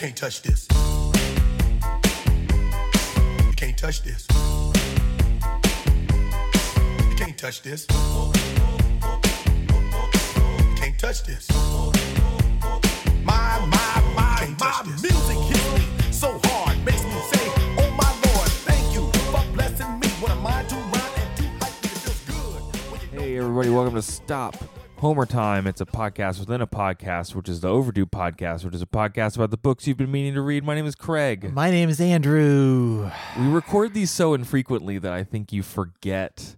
can't touch this. You can't touch this. You can't touch this. You can't touch this. My, my, my, my music hits me so hard, makes me say, Oh my Lord, thank you for blessing me. What am I to rhyme and to hype me? It feels good. when you know Hey, everybody, welcome to Stop Homer Time. It's a podcast within a podcast, which is the Overdue Podcast, which is a podcast about the books you've been meaning to read. My name is Craig. My name is Andrew. We record these so infrequently that I think you forget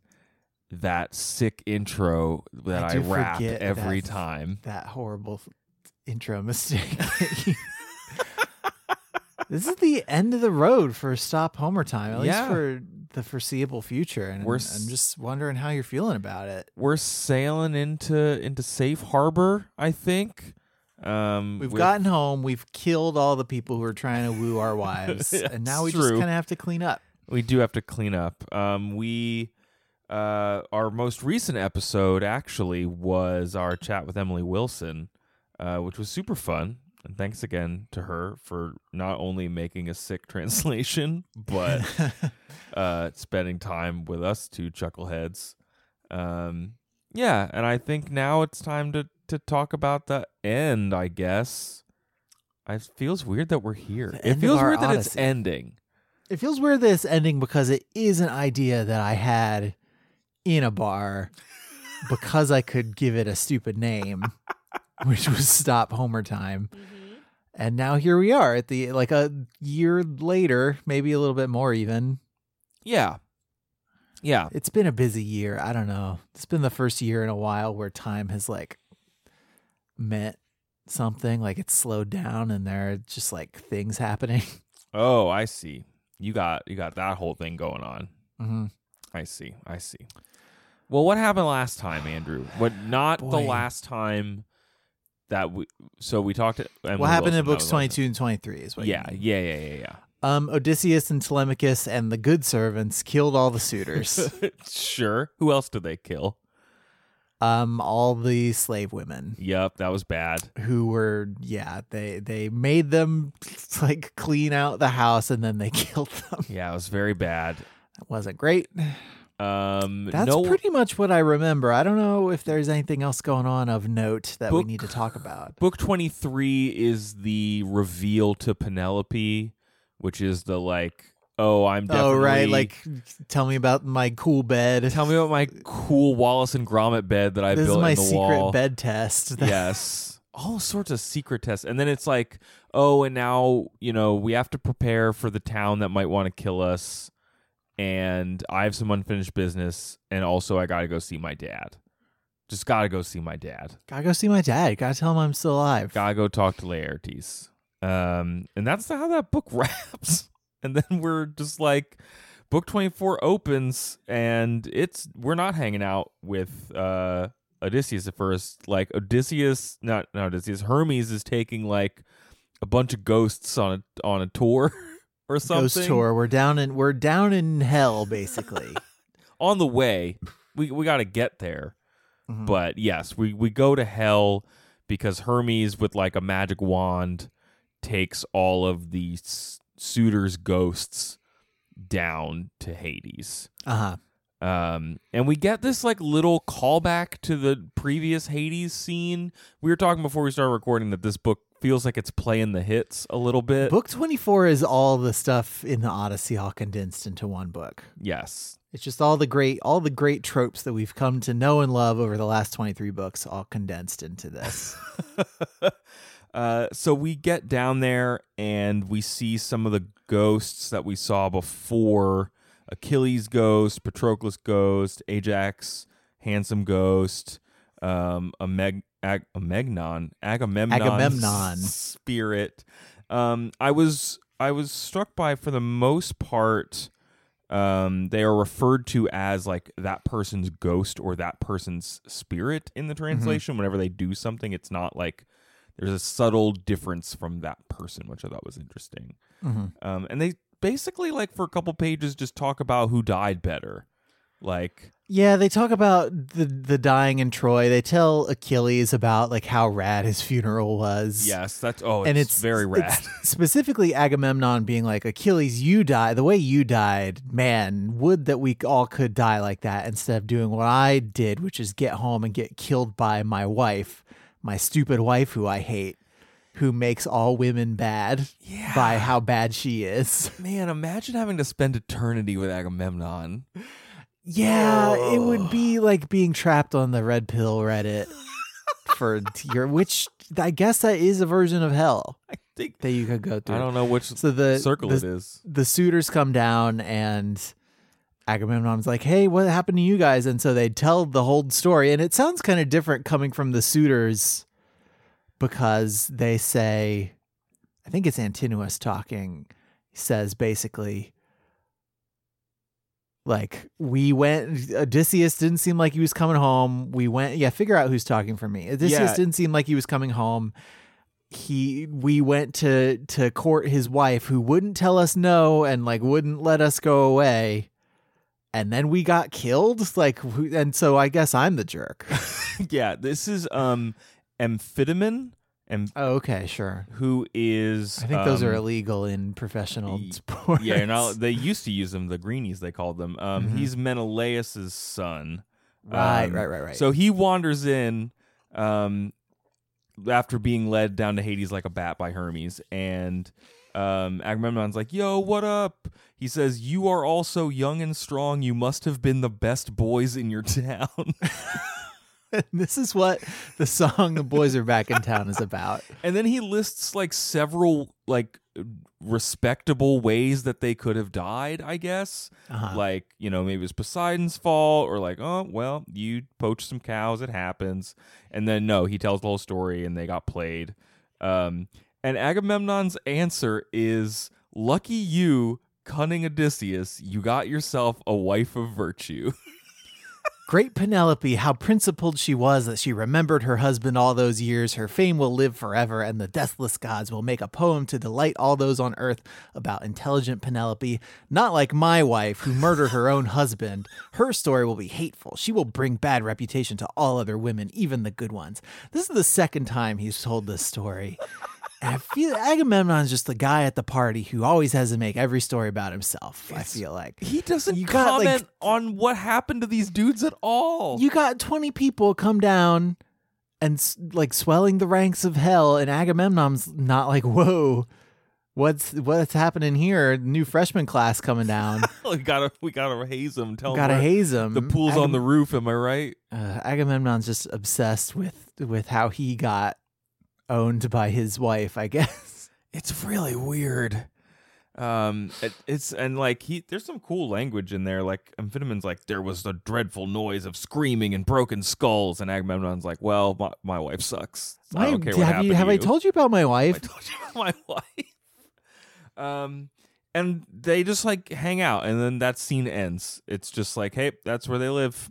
that sick intro that I I, every that. time. That horrible intro mistake. this is the end of the road for Stop Homer Time, at Yeah. least for the foreseeable future. And We're I'm just wondering how you're feeling about it. We're sailing into into safe harbor, I think. Um, We've gotten home. We've killed all the people who are trying to woo our wives, and now we It's just kind of have to clean up. we do have to clean up. Um, we uh, our most recent episode actually was our chat with Emily Wilson, uh, which was super fun. And thanks again to her for not only making a sick translation, but uh, spending time with us two chuckleheads. Um, yeah, and I think now it's time to to talk about the end. I guess. It feels weird that we're here. It feels our weird that it's ending. It feels weird that it's ending because it is an idea that I had in a bar because I could give it a stupid name, which was Stop Homer Time. And now here we are at the like a year later, maybe a little bit more even. Yeah. Yeah. It's been a busy year. I don't know. It's been the first year in a while where time has like meant something, like it's slowed down and there are just like things happening. Oh, I see. You got you got that whole thing going on. hmm I see. I see. Well, what happened last time, Andrew? What not the last time that we so we talked to Emily What happened Wilson, in books 22 and 23 is time. what you Yeah, mean. yeah, yeah, yeah, Um, Odysseus and Telemachus and the good servants killed all the suitors. sure. Who else did they kill? um, all the slave women Yep, that was bad. who were, yeah, they they made them like clean out the house and then they killed them. Yeah, it was very bad. That wasn't great. Um That's no pretty much what I remember. I don't know if there's anything else going on of note that we need to talk about. Book 23 is the reveal to Penelope, which is the like, oh, I'm definitely Oh right, like tell me about my cool bed. Tell me about my cool Wallace and Gromit bed that I this is built my in the secret wall. bed test. yes. All sorts of secret tests. And then it's like, oh, and now, you know, we have to prepare for the town that might want to kill us. And I have some unfinished business. And also, I got to go see my dad. Just got to go see my dad. Gotta go see my dad. Gotta tell him I'm still alive. Got to go talk to Laertes. Um, and that's how that book wraps. and then we're just like, book 24 opens and it's we're not hanging out with uh odysseus at first like odysseus not not odysseus hermes is taking like a bunch of ghosts on a on a tour or something Ghost tour. We're down in we're down in hell basically. on the way we we got to get there Mhm. but yes we we go to hell because hermes with like a magic wand takes all of the s- suitors ghosts down to hades Uh huh. Um, and we get this like little callback to the previous Hades scene. We were talking before we started recording that this book feels like it's playing the hits a little bit. Book 24 is all the stuff in the Odyssey all condensed into one book. Yes. It's just all the great all the great tropes that we've come to know and love over the last 23 books all condensed into this. uh, so we get down there and we see some of the ghosts that we saw before Achilles ghost, Patroclus ghost, Ajax, handsome ghost, um, a Meg. Ag- Agamemnon, Agamemnon, Agamemnon. spirit. Um, I was I was struck by for the most part, um, they are referred to as like that person's ghost or that person's spirit in the translation. Whenever they do something, it's not like there's a subtle difference from that person, which I thought was interesting. Mhm. Um, and they basically like for a couple pages just talk about who died better. Like Yeah, they talk about the the dying in Troy. They tell Achilles about like how rad his funeral was. Yes, that's oh, it's, and it's very rad. it's specifically Agamemnon being like, Achilles, you die the way you died. Man, would that we all could die like that instead of doing what I did, which is get home and get killed by my wife, my stupid wife who I hate, who makes all women bad Yeah. by how bad she is. Man, imagine having to spend eternity with Agamemnon. Yeah, it would be like being trapped on the red pill Reddit for your, which I guess that is a version of hell I think that you could go through. I don't know which So the circle the, it is. the suitors come down and Agamemnon's like, "Hey, what happened to you guys?" And so they tell the whole story, and it sounds kind of different coming from the suitors because they say, I think it's Antinous talking. He says basically, like, we went. Odysseus didn't seem like he was coming home. We went. Yeah, figure out who's talking for me. Odysseus Yeah. didn't seem like he was coming home he we went to to court his wife who wouldn't tell us no and like wouldn't let us go away and then we got killed like and so i guess i'm the jerk yeah, this is um amphetamine and oh, okay sure who is i think those are um, illegal in professional y- sports Yeah, not, they used to use them, the greenies they called them. Um Mhm. he's Menelaus's son. right Um, right right right So he wanders in um after being led down to Hades like a bat by Hermes and um Agamemnon's like, "Yo, what up?" He says, "You are also young and strong. You must have been the best boys in your town." this is what the song the boys are back in town is about and then he lists like several like respectable ways that they could have died, I guess. uh-huh. Like, you know, maybe it was Poseidon's fault or like, oh, well, you poached some cows, it happens. And then no, he tells the whole story and they got played. Um and Agamemnon's answer is lucky you, cunning Odysseus, you got yourself a wife of virtue. Great Penelope, how principled she was that she remembered her husband all those years. Her fame will live forever, and the deathless gods will make a poem to delight all those on earth about intelligent Penelope. Not like my wife, who murdered her own husband. Her story will be hateful. She will bring bad reputation to all other women, even the good ones. This is the second time he's told this story. I feel Agamemnon's just the guy at the party who always has to make every story about himself. I feel like He doesn't You got, like, comment on what happened to these dudes at all. you got 20 people come down and like swelling the ranks of hell and agamemnon's not like whoa what's what's happening here new freshman class coming down we gotta we gotta haze him. Tell we gotta him haze them The pool's on the roof. Am I right? uh, agamemnon's just obsessed with with how he got owned by his wife i guess It's really weird. Um, it, it's and like he, there's some cool language in there. Like Amphitamon's like there was a dreadful noise of screaming and broken skulls, and Agamemnon's like, well, my, my wife sucks. So I Why- don't care what have happened you have i told you about my I wife told you about my wife. Um, and they just like hang out, and then that scene ends. It's just like, hey, that's where they live.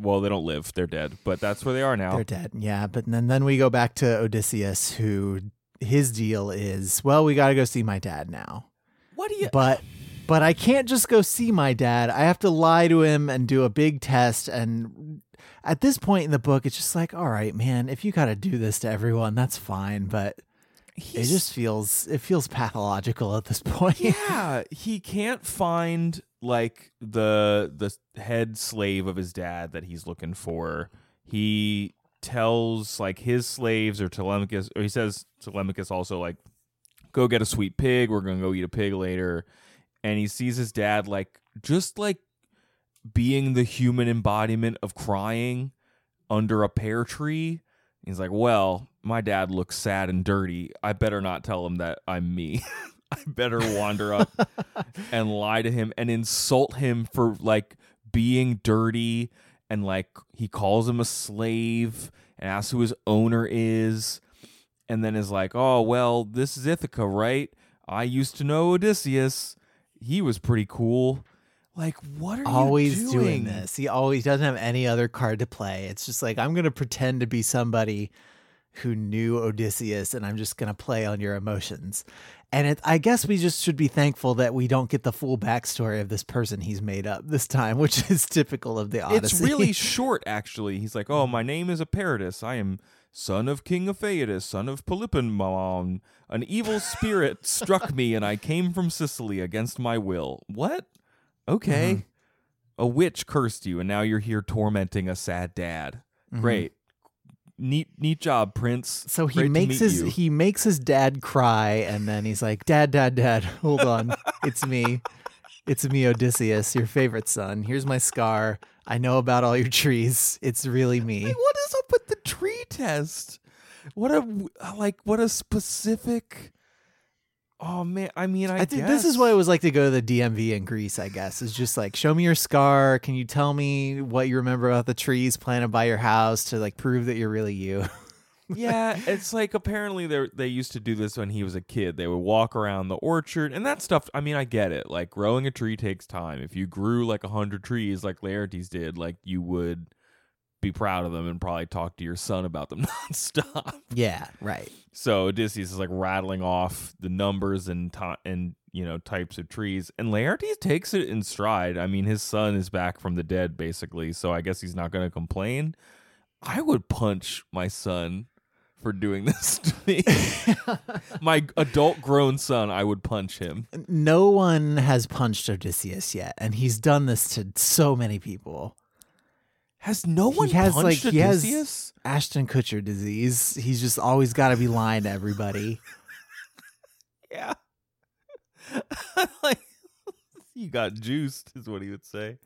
Well, they don't live; they're dead, but that's where they are now. They're dead. Yeah, but then then we go back to Odysseus, who his deal is, well, we got to go see my dad now. what do you? But but I can't just go see my dad. I have to lie to him and do a big test. And at this point in the book, it's just like, all right, man, if you got to do this to everyone, that's fine. But it just feels it feels pathological at this point. yeah he can't find like the the head slave of his dad that he's looking for. He tells like his slaves or telemachus or he says telemachus also like go get a sweet pig we're gonna go eat a pig later. And he sees his dad like just like being the human embodiment of crying under a pear tree he's like well my dad looks sad and dirty i better not tell him that i'm me I better wander up and lie to him and insult him for like being dirty and like he calls him a slave and asks who his owner is and then is like, "Oh, well, this is Ithaca, right? I used to know Odysseus. He was pretty cool." Like, what are always you doing Always doing this. He always doesn't have any other card to play. It's just like I'm going to pretend to be somebody who knew Odysseus, and I'm just gonna play on your emotions. And it, I guess we just should be thankful that we don't get the full backstory of this person he's made up this time, which is typical of the Odyssey. It's really short, actually. He's like, "Oh, my name is Eperitus. I am son of King Apheidas, son of Polypemon. An evil spirit struck me, and I came from Sicily against my will." What? Okay. Mm-hmm. A witch cursed you, and now you're here tormenting a sad dad. Mm-hmm. Great. Neat, neat job, Prince. So he Great makes his you. he makes his dad cry, and then he's like, "Dad, dad, dad, hold on, it's me, it's me, Odysseus, your favorite son. Here's my scar. I know about all your trees. It's really me." Hey, what is up with the tree test? What a like what a specific Oh man, I mean I, I think guess this is what it was like to go to the DMV in Greece. I guess is just like, show me your scar. Can you tell me what you remember about the trees planted by your house to like prove that you're really you? yeah, it's like apparently they they used to do this when he was a kid. They would walk around the orchard and that stuff. I mean, I get it. Like growing a tree takes time. If you grew like a hundred trees, like Laertes did, like you would be proud of them and probably talk to your son about them nonstop. yeah, right. So Odysseus is like rattling off the numbers and and you know types of trees, and Laertes takes it in stride. I mean, his son is back from the dead, basically, so I guess he's not going to complain. I would punch my son for doing this to me. my adult grown son, I would punch him. No one has punched Odysseus yet, and he's done this to so many people. Has no one he has punched like he has Odysseus? Ashton Kutcher disease. He's just always got to be lying to everybody. Yeah. like you got juiced, is what he would say.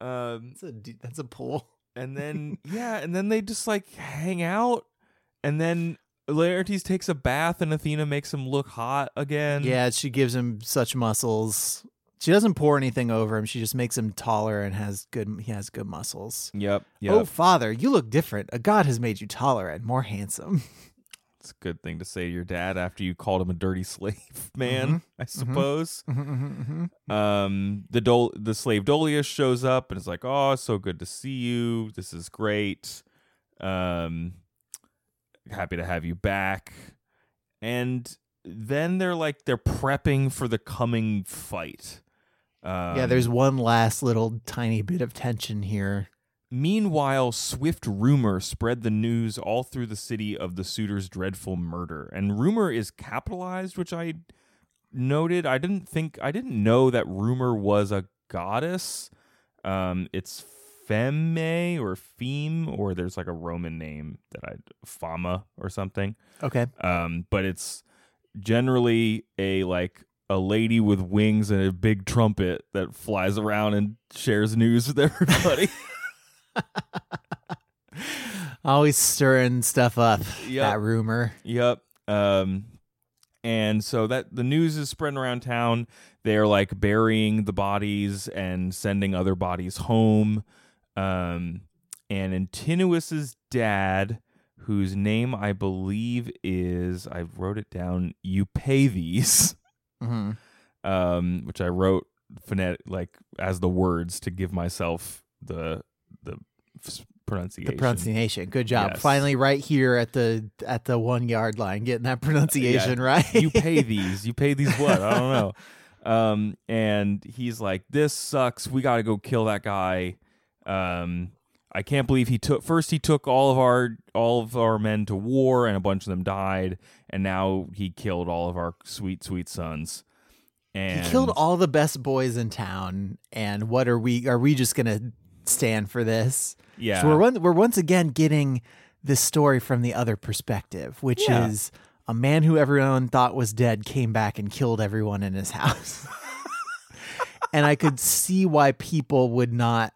Um, that's a that's a pull. and then yeah, and then they just like hang out, and then Laertes takes a bath, and Athena makes him look hot again. Yeah, she gives him such muscles. She doesn't pour anything over him. She just makes him taller and has good. He has good muscles. Yep. Oh, yep. Oh, father, you look different. A god has made you taller and more handsome. It's a good thing to say to your dad after you called him a dirty slave, man. Mm-hmm. I mm-hmm. suppose. Mm-hmm, um, the Dol- the slave Dolius shows up and is like, "Oh, so good to see you. This is great. Um, happy to have you back." And then they're like, they're prepping for the coming fight. Um, yeah, there's one last little tiny bit of tension here. Meanwhile, swift rumor spread the news all through the city of the suitor's dreadful murder. And rumor is capitalized, which I noted. I didn't think I didn't know that rumor was a goddess. Um, it's Femme or Pheme, or there's like a Roman name that I Fama or something. Okay. Um, but it's generally a like a lady with wings and a big trumpet that flies around and shares news with everybody. Always stirring stuff up. Yep. That rumor. Yep. Um, and so that the news is spreading around town. They're like burying the bodies and sending other bodies home. Um, and Antinous' dad, whose name I believe is I wrote it down, Eupeithes, hmm um, which I wrote phonetic like as the words to give myself the the pronunciation. The pronunciation. Good job. Yes. Finally, right here at the at the one yard line, getting that pronunciation right. you pay these. You pay these what? I don't know. Um, and he's like, "This sucks. We got to go kill that guy." Um, I can't believe he took first. He took all of our all of our men to war, and a bunch of them died. And now he killed all of our sweet sweet sons. And He killed all the best boys in town, and what are we? Are we just gonna stand for this? Yeah, So we're one, we're once again getting this story from the other perspective, which Yeah. is a man who everyone thought was dead came back and killed everyone in his house. and I could see why people would not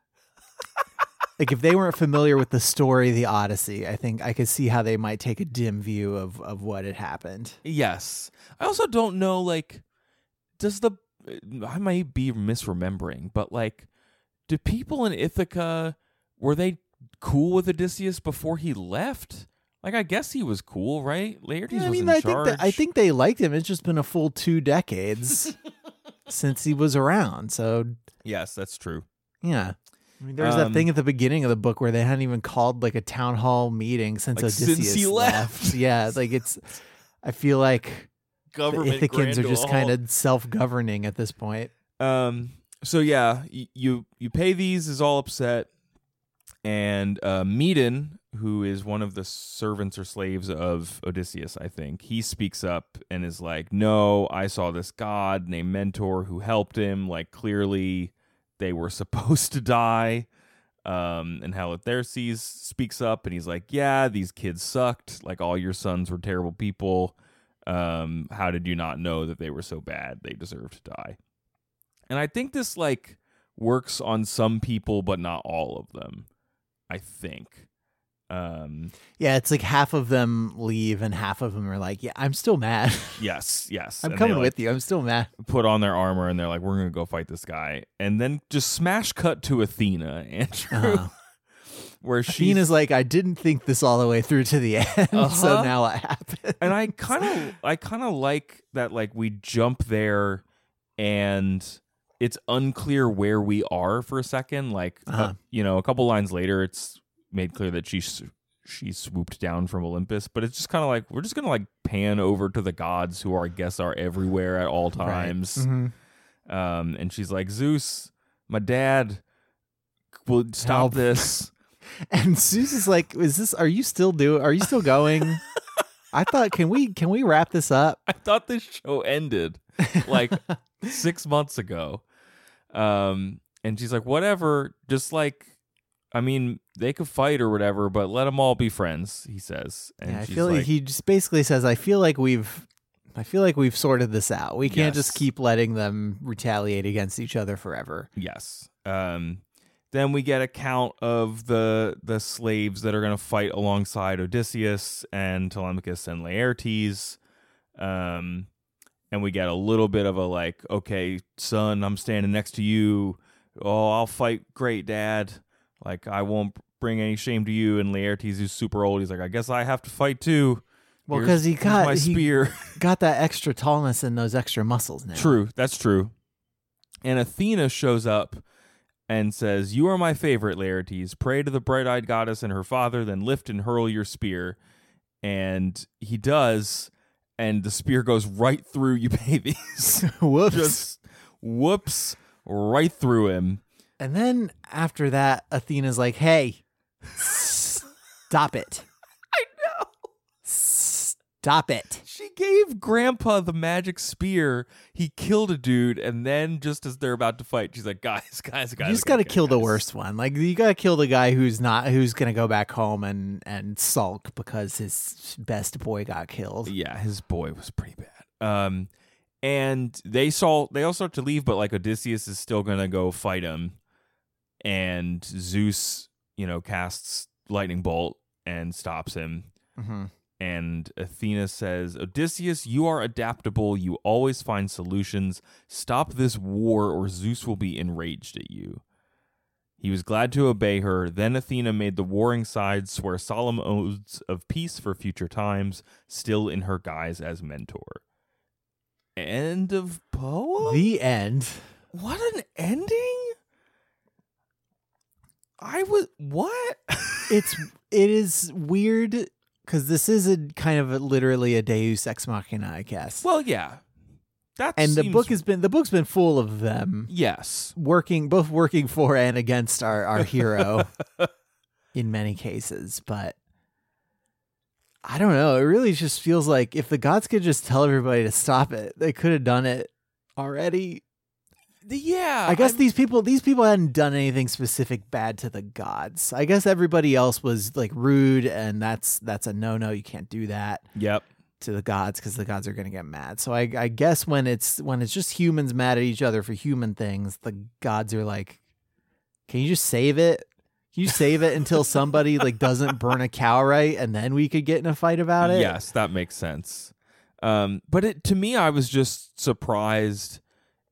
like if they weren't familiar with the story, the Odyssey. I think I could see how they might take a dim view of of what had happened. Yes. I also don't know, like, does the. I might be misremembering, but, like, do people in Ithaca. Were they cool with Odysseus before he left? Like, I guess he was cool, right? Laertes Yeah, I was mean, in I charge. think that, I think they liked him. It's just been a full two decades since he was around. So Yes, that's true. yeah, I mean, there's Um, that thing at the beginning of the book where they hadn't even called like a town hall meeting since Like, since Odysseus he left. Yeah, like it's. I feel like the Government Ithacans are just kind of self-governing at this point. Um. So yeah, y- you you pay these is all upset, and uh, Medon, who is one of the servants or slaves of Odysseus, I think he speaks up and is like, "No, I saw this god named Mentor who helped him. Like clearly, they were supposed to die." Um, and Halitherses speaks up and he's like, "Yeah, these kids sucked. Like all your sons were terrible people. Um, how did you not know that they were so bad? They deserve to die." And I think this like works on some people, but not all of them. I think. Um, Yeah, it's like half of them leave and half of them are like, "Yeah, I'm still mad. yes, yes. I'm And they, coming like, with you. I'm still mad." Put on their armor and they're like, "We're gonna go fight this guy." And then just smash cut to Athena, Andrew, Uh-huh. where Athena's like, "I didn't think this all the way through to the end, so Uh-huh. now what happened?" and I kind of I kind of like that like we jump there and it's unclear where we are for a second like uh, Uh-huh. you know a couple lines later it's made clear that she she swooped down from Olympus but it's just kind of like we're just going to like pan over to the gods who are I guess are everywhere at all times Mhm. um and she's like Zeus my dad will stop Help. this And Zeus is like, "Is this? Are you still doing? Are you still going?" I thought, can we can we wrap this up? I thought this show ended like six months ago. Um, and she's like, whatever, just like, I mean, they could fight or whatever, but let them all be friends. He says, and Yeah, I feel like, like, he just basically says, "I feel like we've, I feel like we've sorted this out. We can't Yes. just keep letting them retaliate against each other forever." yes. Um, then we get a count of the the slaves that are going to fight alongside Odysseus and Telemachus and Laertes. Um, and we get a little bit of a like, okay, son, I'm standing next to you. Oh, I'll fight. Great, dad. Like I won't bring any shame to you. And Laertes, who's super old, he's like, I guess I have to fight too. Well, because he got my spear. got that extra tallness and those extra muscles now. True, that's true. And Athena shows up and says, "You are my favorite, Laertes. Pray to the bright-eyed goddess and her father, then lift and hurl your spear." And he does, and the spear goes right through Eupeithes. Whoops. Just whoops, right through him. And then after that, Athena's like, "Hey, stop it! I know. Stop it!" She gave Grandpa the magic spear. He killed a dude, and then just as they're about to fight, she's like, "Guys, guys, guys, You just got to kill the worst one. Like you got to kill the guy who's not who's gonna go back home and and sulk because his best boy got killed. Yeah, his boy was pretty bad. Um, and they saw they all start to leave, but like Odysseus is still gonna go fight him, and Zeus, you know, casts lightning bolt and stops him. hmm And Athena says, Odysseus, you are adaptable. You always find solutions. Stop this war, or Zeus will be enraged at you. He was glad to obey her. Then Athena made the warring sides swear solemn oaths of peace for future times, still in her guise as mentor. End of poem? The end. what an ending? I was. What? It's it is weird because this is a kind of a, literally a Deus ex machina, I guess. well, yeah. That and the book has been the book's been full of them Yes. working both working for and against our our hero in many cases, but I don't know. It really just feels like if the gods could just tell everybody to stop it, they could have done it already. Yeah. I guess I'm- these people these people hadn't done anything specific bad to the gods. I guess everybody else was like rude and that's that's a no-no. You can't do that Yep. to the gods because the gods are going to get mad. So I, I guess when it's when it's just humans mad at each other for human things, the gods are like, "Can you just save it? Can you save it until somebody like doesn't burn a cow right, and then we could get in a fight about it?" Yes, that makes sense. Um, but it to me, I was just surprised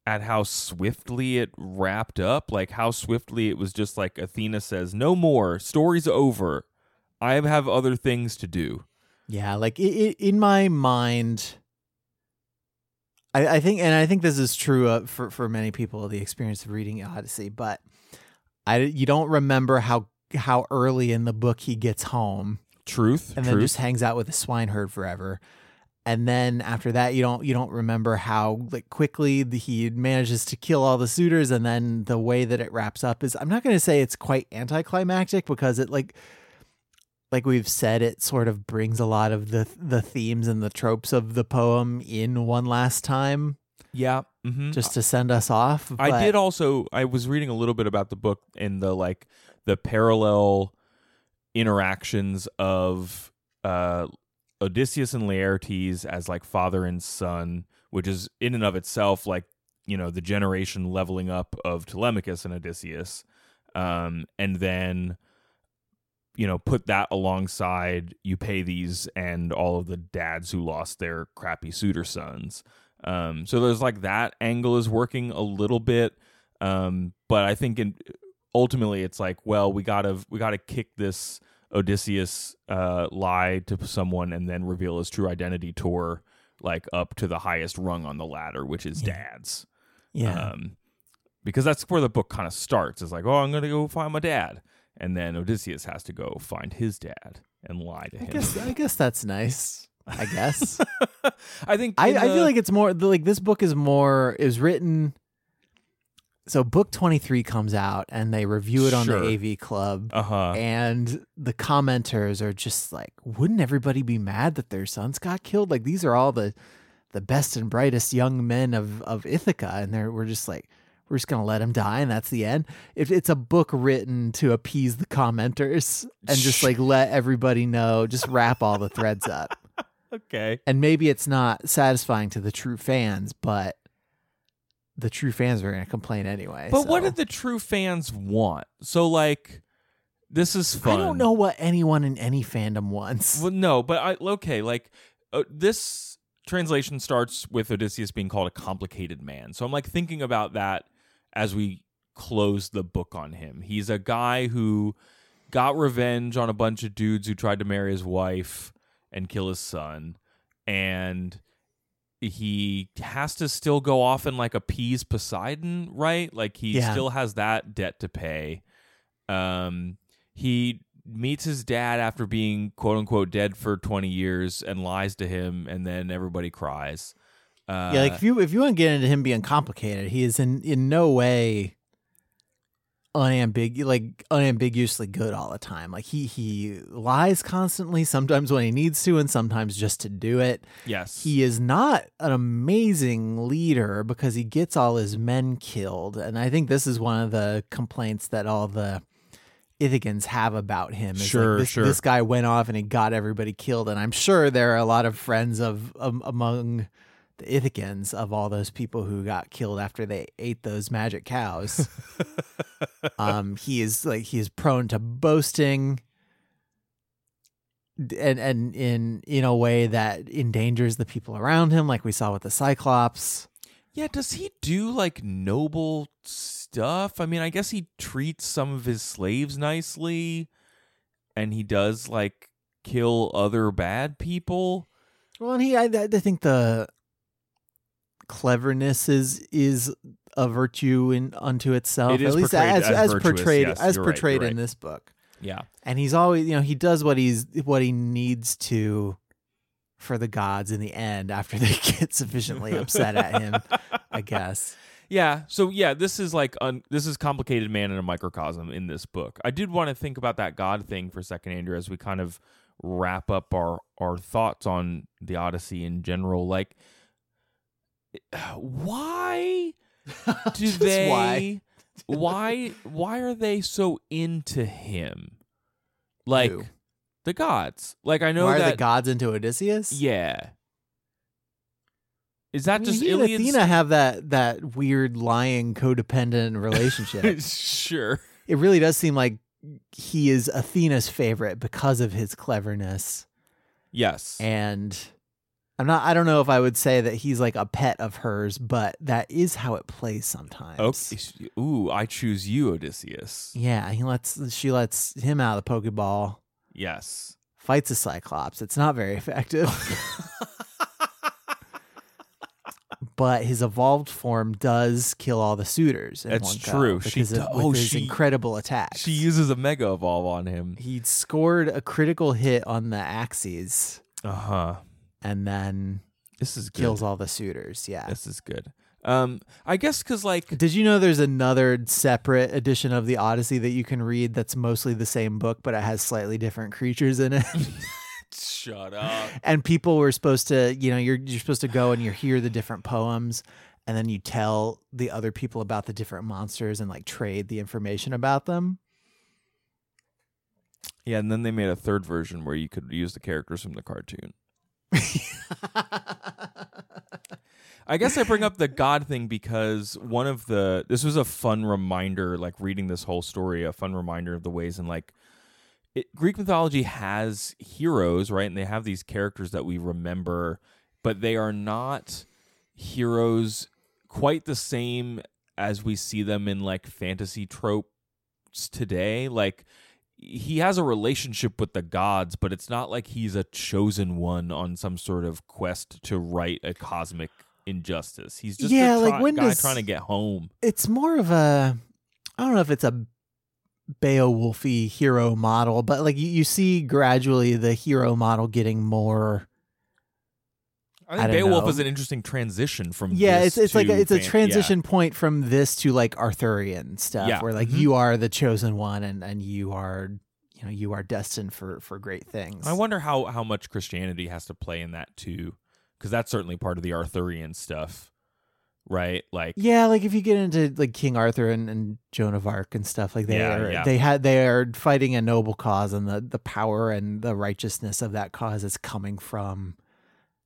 at how swiftly it wrapped up. Like how swiftly it was just like Athena says, "No more. Story's over. I have other things to do." Yeah, like it, it, in my mind, I, I think, and I think this is true uh, for for many people, the experience of reading Odyssey. But I you don't remember how how early in the book he gets home Truth. and truth. then just hangs out with the swineherd forever. And then after that, you don't you don't remember how like quickly the, he manages to kill all the suitors, and then the way that it wraps up is I'm not going to say it's quite anticlimactic because it like like we've said it sort of brings a lot of the the themes and the tropes of the poem in one last time yeah. mm-hmm. just to send us off. I did also. I was reading a little bit about the book and the like the parallel interactions of uh, Odysseus and Laertes as like father and son, which is in and of itself like you know the generation leveling up of Telemachus and Odysseus, um, and then you know put that alongside Eupeithes and all of the dads who lost their crappy suitor sons. Um, so there's like that angle is working a little bit, um, but I think in ultimately it's like, well, we gotta we gotta kick this Odysseus uh, lie to someone and then reveal his true identity tour like up to the highest rung on the ladder, which is Yeah. dad's. yeah. Um, because that's where the book kind of starts. It's like, oh, I'm gonna go find my dad, and then Odysseus has to go find his dad and lie to I him. guess I guess that's nice. I guess. I think I, in I feel like it's more like this book is more is written. So book twenty three comes out and they review it on Sure. the AV Club, uh huh. and the commenters are just like, "Wouldn't everybody be mad that their sons got killed? Like these are all the the best and brightest young men of of Ithaca, and they're we're just like." We're just gonna let him die, and that's the end. If it's a book written to appease the commenters and just like let everybody know, just wrap all the threads up Okay. and maybe it's not satisfying to the true fans, but the true fans are going to complain anyway. But what did the true fans want? So like, this is fun. I don't know what anyone in any fandom wants. Well, no, but I okay. Like uh, this translation starts with Odysseus being called a complicated man. So I'm like thinking about that as we close the book on him. He's a guy who got revenge on a bunch of dudes who tried to marry his wife and kill his son, and he has to still go off and like appease Poseidon, right? Like he Yeah. still has that debt to pay. Um, he meets his dad after being quote unquote dead for 20 years and lies to him, and then everybody cries. Uh, yeah, like if you if you want to get into him being complicated, he is in in no way unambig like unambiguously good all the time. Like he he lies constantly, sometimes when he needs to, and sometimes just to do it. yes, He is not an amazing leader because he gets all his men killed. And I think this is one of the complaints that all the Ithacans have about him. Is like, Sure, this, sure. this guy went off and he got everybody killed. And I'm sure there are a lot of friends of um, among the Ithacans of all those people who got killed after they ate those magic cows. um, he is like he is prone to boasting and and in in a way that endangers the people around him like we saw with the cyclops Yeah, does he do like noble stuff? I mean, I guess he treats some of his slaves nicely and he does like kill other bad people. well and he i, I think the cleverness is is a virtue in unto itself It at least as as as virtuous, portrayed yes, as you're right, portrayed in right. this book Yeah. and he's always you know he does what he's what he needs to for the gods in the end after they get sufficiently upset at him i guess Yeah. So yeah, this is like un- this is complicated man in a microcosm in this book. I did want to think about that God thing for a second, Andrew, as we kind of wrap up our our thoughts on the Odyssey in general. Like, why do they? why? why why are they so into him? Like Who? the gods. Like I know why are that. the gods into odysseus yeah. Is that I mean, just he and Iliad's? Athena have that that weird lying codependent relationship. sure. it really does seem like he is Athena's favorite because of his cleverness. Yes. And I'm not I don't know if I would say that he's like a pet of hers, but that is how it plays sometimes. Okay. Ooh, I choose you, Odysseus. Yeah, he lets she lets him out of the Pokeball, Yes. fights a Cyclops. It's not very effective. but his evolved form does kill all the suitors. In That's true. She of- with oh, his she- incredible attack. She uses a mega evolve on him. he scored a critical hit on the axes Uh huh. And then This is good. kills all the suitors. Yeah. This is good. Um, I guess because like Did you know there's another separate edition of the Odyssey that you can read that's mostly the same book, but it has slightly different creatures in it? shut up. and people were supposed to, you know, you're you're supposed to go and you hear the different poems, and then you tell the other people about the different monsters and like trade the information about them. Yeah, and then they made a third version where you could use the characters from the cartoon. I guess I bring up the God thing because one of the this was a fun reminder, like reading this whole story, a fun reminder of the ways in like it, Greek mythology has heroes, right? And they have these characters that we remember, but they are not heroes quite the same as we see them in like fantasy tropes today. Like he has a relationship with the gods, but it's not like he's a chosen one on some sort of quest to right a cosmic injustice. He's just Yeah, a like, when guy does- trying to get home. it's more of a I don't know if it's a Beowulfy hero model, but like you, you see gradually the hero model getting more I I think don't Beowulf know. is an interesting transition from yeah this it's it's like a, it's a fan- yeah. transition point from this to like arthurian stuff Yeah. where like Mhm. you are the chosen one and and you are you know you are destined for for great things I wonder how how much Christianity has to play in that too, because that's certainly part of the Arthurian stuff, right? Like, yeah like if you get into like king arthur and, and joan of arc and stuff like they Yeah, are yeah. they had they are fighting a noble cause and the the power and the righteousness of that cause is coming from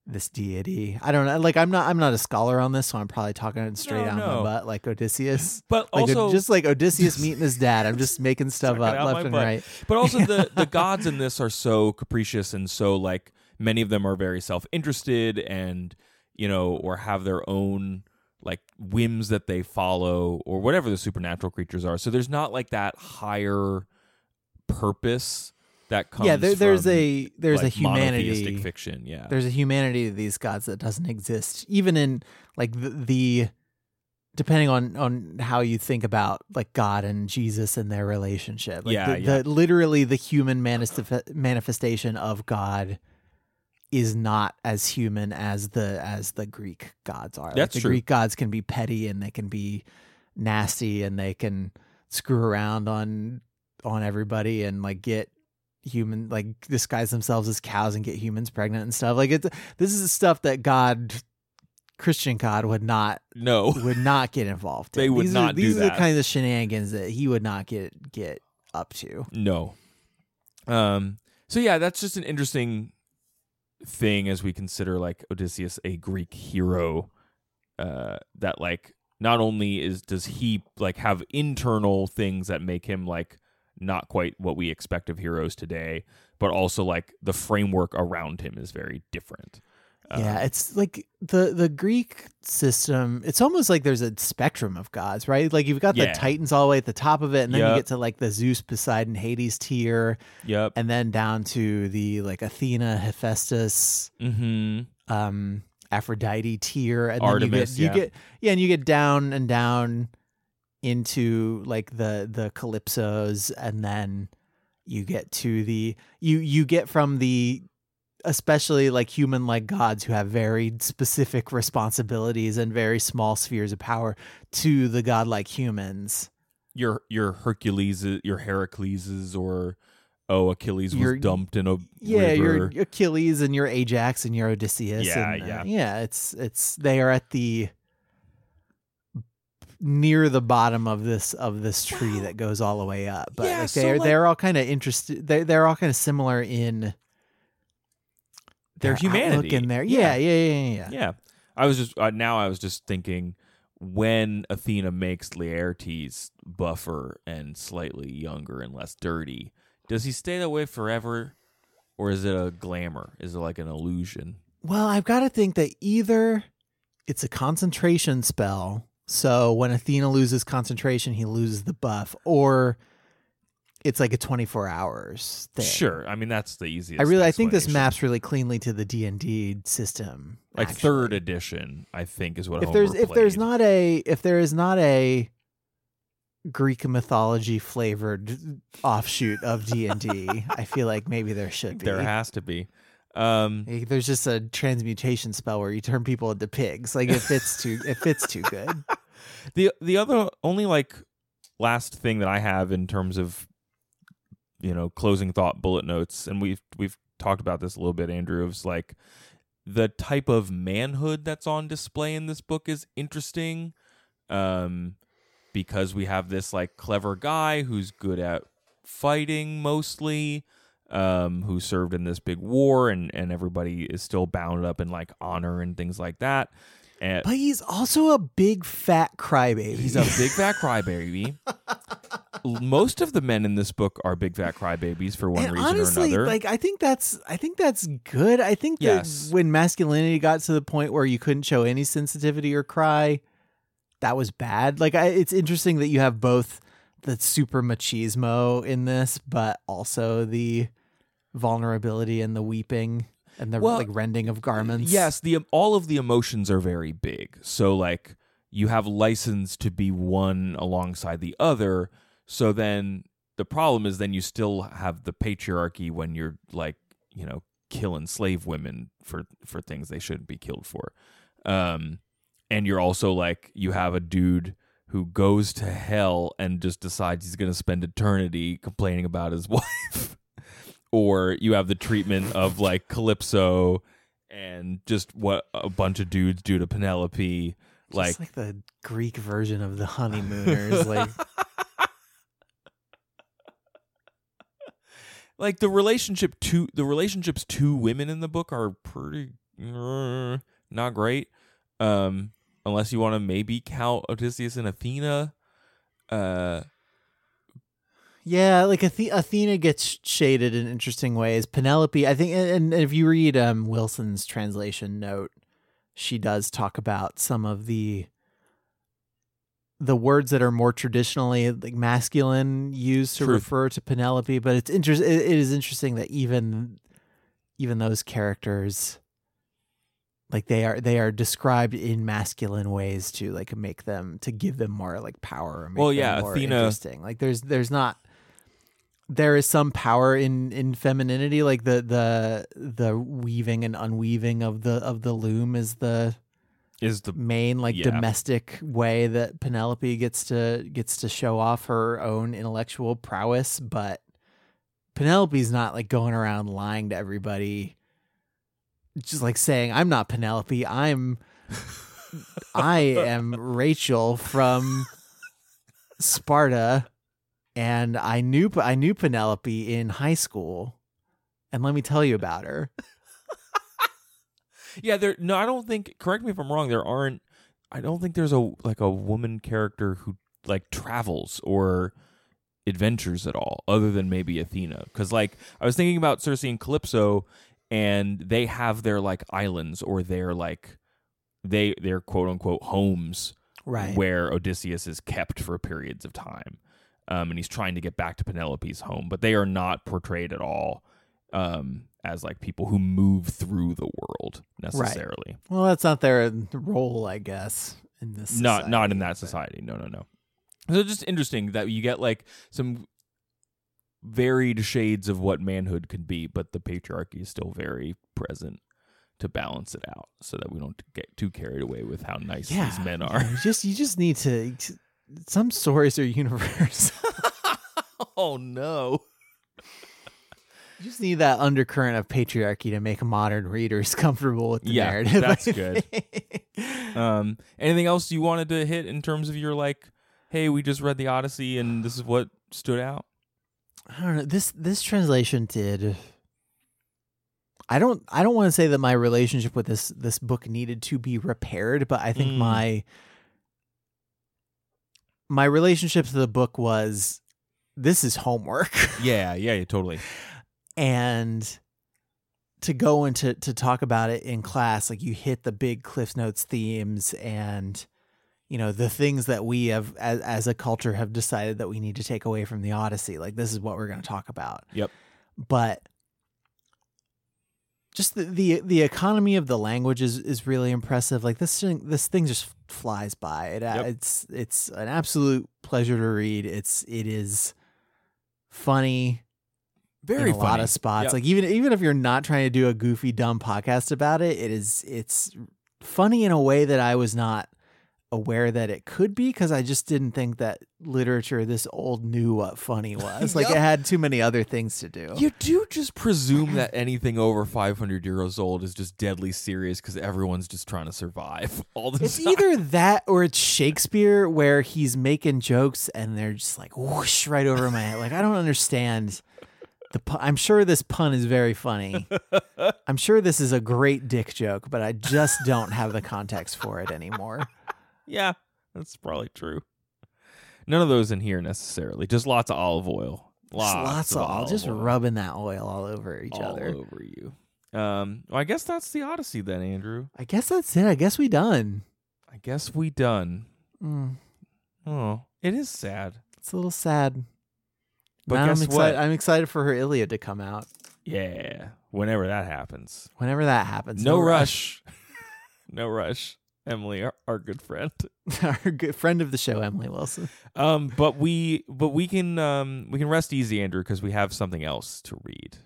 this deity i don't know like i'm not i'm not a scholar on this so i'm probably talking it straight No, out no. my butt like odysseus but like also just like odysseus meeting his dad i'm just making stuff up left and butt. right But also the the gods in this are so capricious and so like many of them are very self-interested and you know or have their own like whims that they follow or whatever the supernatural creatures are. So there's not like that higher purpose that comes yeah there, there's from, a there's like, a humanity fiction, yeah. there's a humanity to these gods that doesn't exist even in like the, the depending on on how you think about like god and jesus and their relationship like Yeah, the, yeah. the literally the human manif- manifestation of god is not as human as the as the greek gods are Like, That's the true. greek gods can be petty and they can be nasty and they can screw around on on everybody and like get human like disguise themselves as cows and get humans pregnant and stuff like it this is stuff that god christian god would not no. would not get involved in. They would these not are, these are the kinds of shenanigans that he would not get get up to No. Um so yeah, that's just an interesting thing as we consider like Odysseus a Greek hero uh that like not only is does he like have internal things that make him like not quite what we expect of heroes today, but also like the framework around him is very different. yeah Um, it's like the the greek system it's almost like there's a spectrum of gods right like you've got Yeah. the titans all the way at the top of it and then you get to like the zeus poseidon hades tier Yep. and then down to the like athena hephaestus Mhm. um Aphrodite tier and Artemis, then you get yeah. you get yeah and you get down and down into like the the calypsos and then you get to the you you get from the especially like human like gods who have very specific responsibilities and very small spheres of power to the godlike humans Your your Hercules your Heracleses or oh Achilles was Your- dumped in a yeah river. your Achilles and your Ajax and your Odysseus Yeah, and, uh, yeah. yeah it's it's they are at the near the bottom of this of this tree that goes all the way up but Yeah, like they're like- they're all kind of interested they're, they're all kind of similar in Their humanity. outlook in there Yeah. yeah yeah yeah yeah, yeah. Yeah. I was just uh, now I was just thinking when Athena makes Laertes buffer and slightly younger and less dirty, does he stay that way forever or is it a glamour? Is it like an illusion? Well, I've got to think that either it's a concentration spell, so when Athena loses concentration, he loses the buff, or it's like a 24 hours thing. Sure. I mean, that's the easiest. I really I think this maps really cleanly to the D&D system. like actually. third edition. I think is what If Homer there's if there's not a if there is not a Greek mythology flavored offshoot of D&D, I feel like maybe there should be. there has to be. Um, There's just a transmutation spell where you turn people into pigs. Like it fits too it fits too good. The the other only like last thing that I have in terms of you know closing thought bullet notes, and we've we've talked about this a little bit, Andrew. Is like the type of manhood that's on display in this book is interesting, um, because we have this like clever guy who's good at fighting mostly. Um, who served in this big war and, and everybody is still bound up in like honor and things like that. And But he's also a big fat crybaby. He's a big fat crybaby. Most of the men in this book are big fat crybabies for one and reason honestly, or another. like I think that's I think that's good. I think that Yes. when masculinity got to the point where you couldn't show any sensitivity or cry, that was bad. Like I, it's interesting that you have both the super machismo in this, but also the vulnerability and the weeping and the Well, like rending of garments. yes, the all of the emotions are very big. So like you have license to be one alongside the other. So then the problem is then you still have the patriarchy when you're like, you know, killing slave women for for things they shouldn't be killed for. Um and you're also like you have a dude who goes to hell and just decides he's going to spend eternity complaining about his wife. Or you have the treatment of like Calypso and just what a bunch of dudes do to Penelope. Just Like, like the Greek version of the honeymooners. like like the relationship to the relationships to women in the book are pretty uh, not great. Um, unless you want to maybe count Odysseus and Athena. Uh, Yeah, like Athe- Athena gets shaded in interesting ways. Penelope, I think, and, and if you read um, Wilson's translation note, she does talk about some of the the words that are more traditionally like masculine used to Truth. refer to Penelope. But it's interest. It, it is interesting that even even those characters, like they are they are described in masculine ways to like make them to give them more like power. Or make Well, yeah, Athena- Interesting. Like there's there's not there is some power in in femininity like the the the weaving and unweaving of the of the loom is the is the main like Yeah. domestic way that Penelope gets to gets to show off her own intellectual prowess but Penelope's not like going around lying to everybody just like saying I'm not Penelope I'm I am Rachel from Sparta and I knew I knew Penelope in high school and let me tell you about her yeah. There no, I don't think. Correct me if I'm wrong. There aren't. I don't think there's a like a woman character who like travels or adventures at all, other than maybe Athena. Because like I was thinking about Circe and Calypso, and they have their like islands or their like they their quote unquote homes right where Odysseus is kept for periods of time. Um, and he's trying to get back to Penelope's home, but they are not portrayed at all um, as like people who move through the world necessarily. Well, that's not their role, I guess, in this. Not not in that society. No, no, no. So it's just interesting that you get like some varied shades of what manhood could be, but the patriarchy is still very present to balance it out, so that we don't get too carried away with how nice Yeah, these men are. You just you just need to. Some stories are universal. oh no. you just need that undercurrent of patriarchy to make modern readers comfortable with the Yeah, narrative. that's good. Um, anything else you wanted to hit in terms of your like, hey, we just read the Odyssey and this is what stood out? I don't know. This this translation did. I don't. I don't want to say that my relationship with this this book needed to be repaired, but I think Mm. my my relationship to the book was this is homework. Yeah, yeah, yeah, totally. and to go and to, to talk about it in class like you hit the big cliff notes themes and you know the things that we have as, as a culture have decided that we need to take away from the Odyssey. Like this is what we're going to talk about. Yep. But just the, the the economy of the language is, is really impressive. Like this thing, this thing just flies by. It, Yep. It's it's an absolute pleasure to read. It's it is funny Very in a lot funny. of spots. Yep. Like even even if you're not trying to do a goofy dumb podcast about it, it is it's funny in a way that I was not aware that it could be because I just didn't think that literature this old knew what funny was. Like it had too many other things to do. You do just presume that anything over 500 years old is just deadly serious because everyone's just trying to survive all the It's time. either that or it's Shakespeare where he's making jokes and they're just like whoosh right over my head. Like I don't understand the pun. I'm sure this pun is very funny. I'm sure this is a great dick joke, but I just don't have the context for it anymore. Yeah, that's probably true. None of those in here necessarily. Just lots of olive oil. Lots, Just lots of of olive just oil rubbing that oil all over each all other. All over you. Um, well, I guess that's the Odyssey then, Andrew. I guess that's it. I guess we done. I guess we done. Mm, Oh, it is sad. it's a little sad. But Now guess I'm excited. what? I'm excited for her Iliad to come out. Yeah, whenever that happens. Whenever that happens. No, rush. no rush. Emily, our, our good friend. Our good friend of the show, Emily Wilson. Um, but we but we can um we can rest easy, Andrew, because we have something else to read.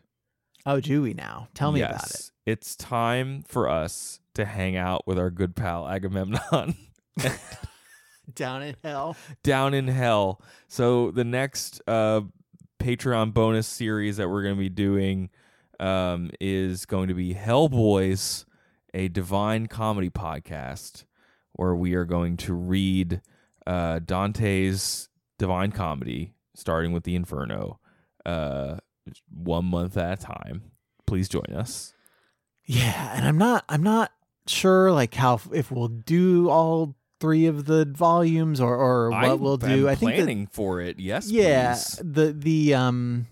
Oh, do we now? Tell me yes, about it. It's time for us to hang out with our good pal Agamemnon Down in hell. down in hell. So the next uh Patreon bonus series that we're going to be doing um is going to be Hellboys, a divine comedy podcast where we are going to read uh Dante's Divine Comedy starting with the Inferno uh one month at a time. Please join us. Yeah, and I'm not. I'm not sure like how if we'll do all three of the volumes or or what I we'll do. I think that- planning for it. Yes, yeah please. the the um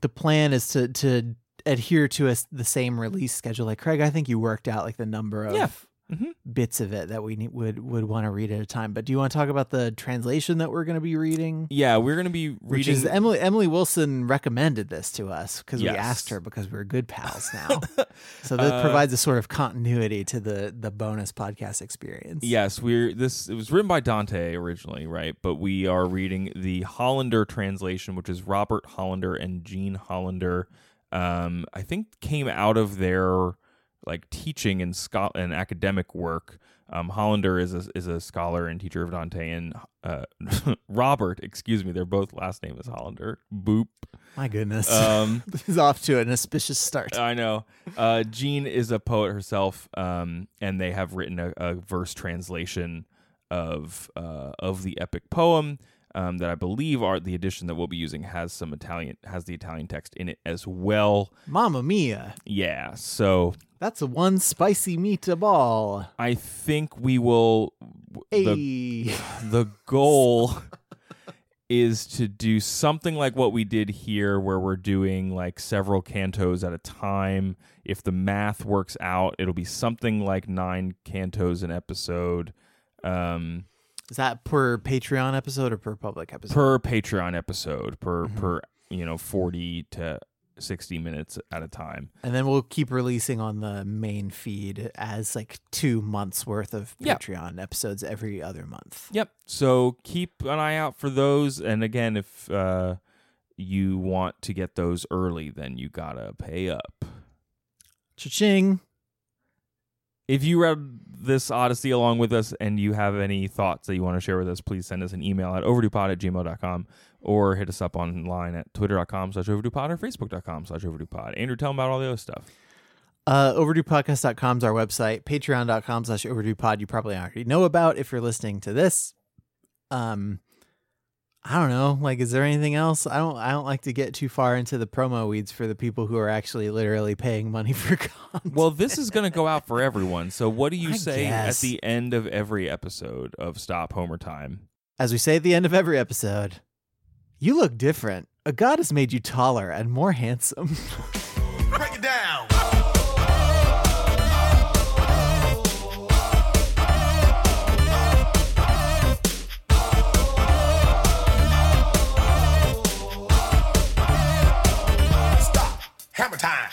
the plan is to to adhere to a the same release schedule like craig i think you worked out like the number of Yeah. Mhm. bits of it that we need, would would want to read at a time but do you want to talk about the translation that we're going to be reading Yeah, we're going to be which reading is emily emily wilson recommended this to us because we asked her because we're good pals now so that Uh, provides a sort of continuity to the the bonus podcast experience Yes, we're this it was written by Dante originally, right? But we are reading the Hollander translation, which is Robert Hollander and Jean Hollander. Um, I think came out of their like teaching and scho- and academic work. Um, Hollander is a, is a scholar and teacher of Dante, and uh, Robert, excuse me, their both last name is Hollander. Boop. my goodness Um, this is off to an auspicious start I know. Uh, Jean is a poet herself, um, and they have written a, a verse translation of uh, of the epic poem um, that I believe are the edition that we'll be using has some Italian has the Italian text in it as well. Mamma mia. Yeah, so That's a one spicy meatball. I think we will. Hey. The the goal is to do something like what we did here where we're doing like several cantos at a time if the math works out it'll be something like nine cantos an episode um Is that per Patreon episode or per public episode? per patreon episode per Mhm. per you know 40 to 60 minutes at a time and then we'll keep releasing on the main feed as like two months worth of. Patreon episodes every other month. Yep. So keep an eye out for those. And again, if uh, you want to get those early, then you gotta pay up. Cha-ching. If you read this Odyssey along with us and you have any thoughts that you want to share with us, please send us an email at overduepod at gmail.com or hit us up online at twitter.com slash overduepod or facebook.com slash overduepod. Andrew, tell them about all the other stuff. Uh, overduepodcast.com is our website. Patreon.com slash overduepod you probably already know about if you're listening to this. Um, I don't know. Like, is there anything else? I don't. I don't like to get too far into the promo weeds for the people who are actually literally paying money for content. Well, this is going to go out for everyone. So what do you I say guess. at the end of every episode of Stop Homer Time? As we say at the end of every episode, you look different. A god has made you taller and more handsome. Hammer time.